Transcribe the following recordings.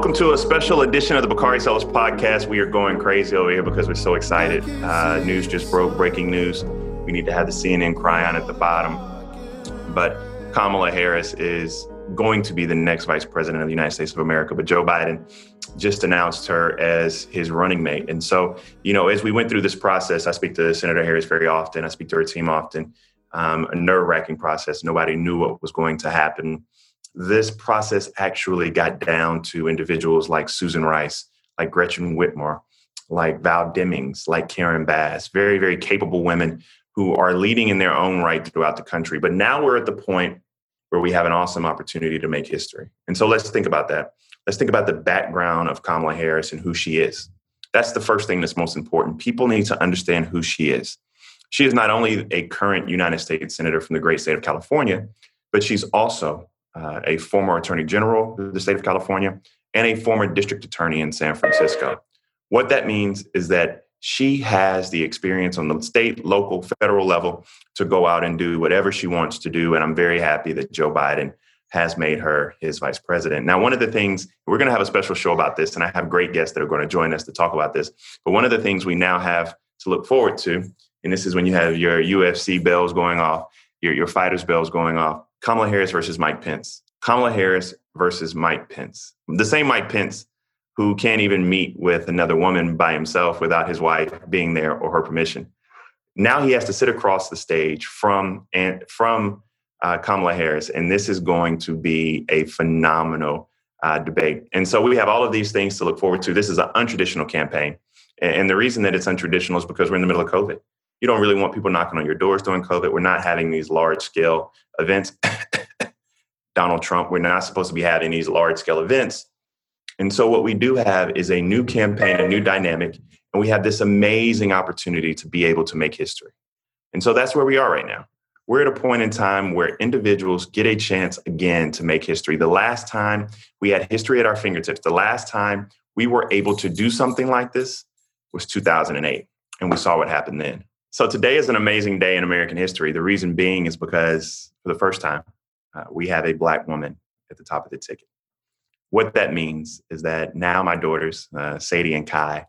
Welcome to a special edition of the Bakari Sellers podcast. We are going crazy over here because we're so excited. Uh, news just broke, breaking news. We need to have the CNN chyron at the bottom. But Kamala Harris is going to be the next vice president of the United States of America. But Joe Biden just announced her as his running mate. And so, you know, as we went through this process, I speak to Senator Harris very often, I speak to her team often. Um, a nerve wracking process. Nobody knew what was going to happen. This process actually got down to individuals like Susan Rice, like Gretchen Whitmer, like Val Demings, like Karen Bass, very, very capable women who are leading in their own right throughout the country. But now we're at the point where we have an awesome opportunity to make history. And so let's think about that. Let's think about the background of Kamala Harris and who she is. That's the first thing that's most important. People need to understand who she is. She is not only a current United States Senator from the great state of California, but she's also uh, a former Attorney General of the state of California and a former District Attorney in San Francisco. What that means is that she has the experience on the state, local, federal level to go out and do whatever she wants to do. And I'm very happy that Joe Biden has made her his vice president. Now, one of the things we're going to have a special show about this, and I have great guests that are going to join us to talk about this. But one of the things we now have to look forward to, and this is when you have your UFC bells going off, your, your fighters' bells going off Kamala Harris versus Mike Pence. Kamala Harris versus Mike Pence. The same Mike Pence who can't even meet with another woman by himself without his wife being there or her permission. Now he has to sit across the stage from and from uh, Kamala Harris, and this is going to be a phenomenal uh, debate. And so we have all of these things to look forward to. This is an untraditional campaign, and the reason that it's untraditional is because we're in the middle of COVID. You don't really want people knocking on your doors during COVID. We're not having these large scale events. Donald Trump, we're not supposed to be having these large scale events. And so, what we do have is a new campaign, a new dynamic, and we have this amazing opportunity to be able to make history. And so, that's where we are right now. We're at a point in time where individuals get a chance again to make history. The last time we had history at our fingertips, the last time we were able to do something like this was 2008. And we saw what happened then. So today is an amazing day in American history. The reason being is because for the first time, uh, we have a Black woman at the top of the ticket. What that means is that now my daughters, uh, Sadie and Kai,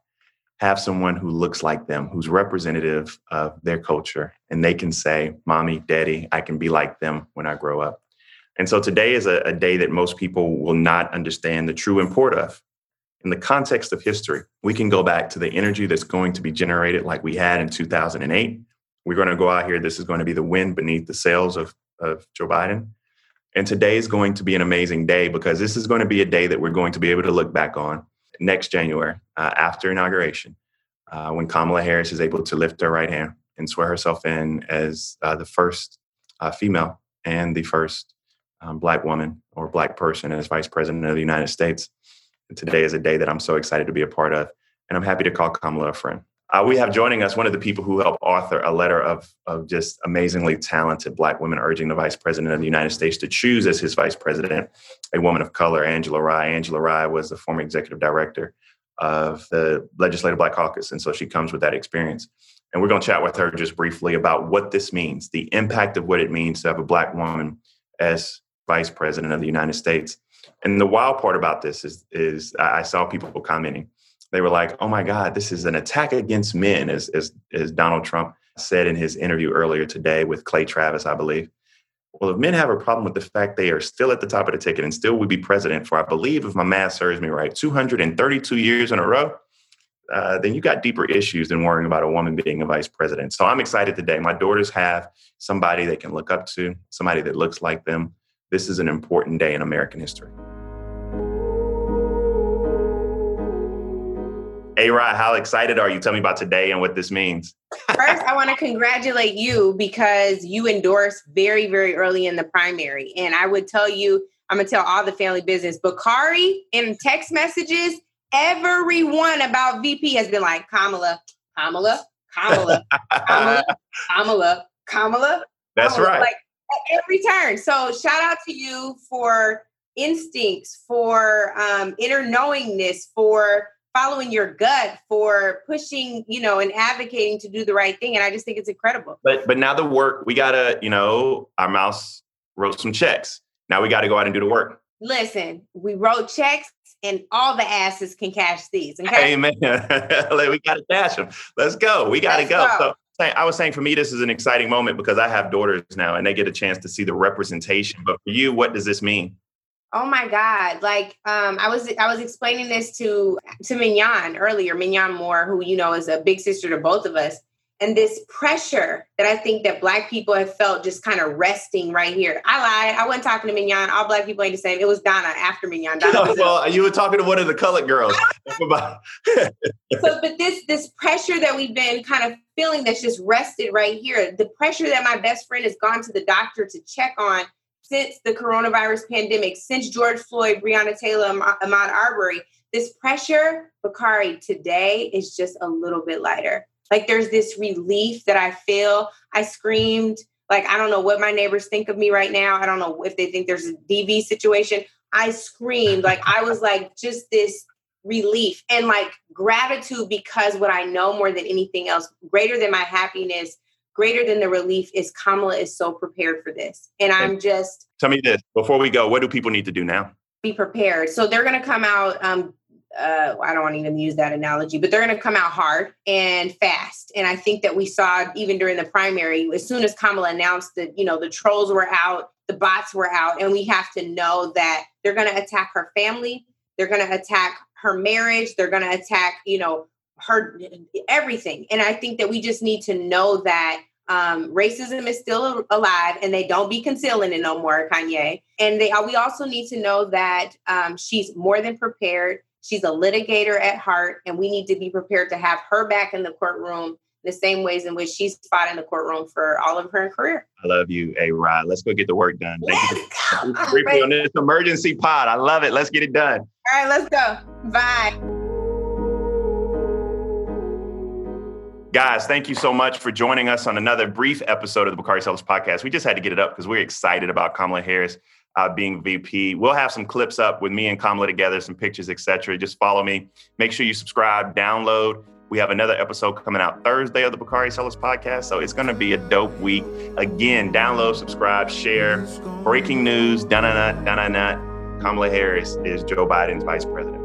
have someone who looks like them, who's representative of their culture, and they can say, Mommy, Daddy, I can be like them when I grow up. And so today is a, a day that most people will not understand the true import of. In the context of history, we can go back to the energy that's going to be generated like we had in 2008. We're going to go out here. This is going to be the wind beneath the sails of, of Joe Biden. And today is going to be an amazing day because this is going to be a day that we're going to be able to look back on next January uh, after inauguration uh, when Kamala Harris is able to lift her right hand and swear herself in as uh, the first uh, female and the first um, black woman or black person as vice president of the United States. Today is a day that I'm so excited to be a part of. And I'm happy to call Kamala a friend. Uh, we have joining us one of the people who helped author a letter of, of just amazingly talented Black women urging the Vice President of the United States to choose as his Vice President a woman of color, Angela Rye. Angela Rye was the former executive director of the Legislative Black Caucus, and so she comes with that experience. And we're going to chat with her just briefly about what this means, the impact of what it means to have a Black woman as Vice President of the United States. And the wild part about this is, is I saw people commenting they were like, "Oh my God, this is an attack against men," as as, as Donald Trump said in his interview earlier today with Clay Travis, I believe. Well, if men have a problem with the fact they are still at the top of the ticket and still would be president for, I believe, if my math serves me right, 232 years in a row, uh, then you got deeper issues than worrying about a woman being a vice president. So I'm excited today. My daughters have somebody they can look up to, somebody that looks like them. This is an important day in American history. Hey, Rod, how excited are you? Tell me about today and what this means. First, I want to congratulate you because you endorsed very, very early in the primary. And I would tell you, I'm going to tell all the family business. Bakari in text messages, everyone about VP has been like, Kamala, Kamala, Kamala, Kamala, Kamala, Kamala. That's Kamala. right. Like every turn. So shout out to you for instincts, for um, inner knowingness, for following your gut for pushing you know and advocating to do the right thing and i just think it's incredible but but now the work we gotta you know our mouse wrote some checks now we gotta go out and do the work listen we wrote checks and all the asses can cash these. Okay? Amen. we got to cash them. Let's go. We got to go. go. So I was saying for me, this is an exciting moment because I have daughters now and they get a chance to see the representation. But for you, what does this mean? Oh my God. Like um, I was I was explaining this to to Mignon earlier, Mignon Moore, who you know is a big sister to both of us and this pressure that I think that black people have felt just kind of resting right here. I lied. I wasn't talking to Mignon. All black people ain't the same. It was Donna after Mignon. Donna well, you were talking to one of the colored girls. so, but this this pressure that we've been kind of feeling that's just rested right here. The pressure that my best friend has gone to the doctor to check on since the coronavirus pandemic, since George Floyd, Breonna Taylor, Ahmaud Arbery. This pressure, Bakari, today is just a little bit lighter like there's this relief that I feel. I screamed, like, I don't know what my neighbors think of me right now. I don't know if they think there's a DV situation. I screamed, like, I was like, just this relief and like gratitude because what I know more than anything else, greater than my happiness, greater than the relief, is Kamala is so prepared for this. And I'm just. Tell me this before we go, what do people need to do now? Be prepared. So they're going to come out um, uh, I don't want to even use that analogy, but they're going to come out hard and fast. And I think that we saw even during the primary, as soon as Kamala announced that, you know, the trolls were out, the bots were out, and we have to know that they're going to attack her family, they're going to attack her marriage, they're going to attack, you know, her everything. And I think that we just need to know that um, racism is still alive and they don't be concealing it no more, Kanye. And they, we also need to know that um, she's more than prepared She's a litigator at heart, and we need to be prepared to have her back in the courtroom the same ways in which she's fought in the courtroom for all of her career. I love you, A Rod. Let's go get the work done. Thank you briefly on this emergency pod. I love it. Let's get it done. All right, let's go. Bye. Guys, thank you so much for joining us on another brief episode of the Bakari Sellers podcast. We just had to get it up because we're excited about Kamala Harris uh, being VP. We'll have some clips up with me and Kamala together, some pictures, etc. Just follow me. Make sure you subscribe, download. We have another episode coming out Thursday of the Bakari Sellers podcast. So it's going to be a dope week. Again, download, subscribe, share. Breaking news, da na na, da na na. Kamala Harris is Joe Biden's vice president.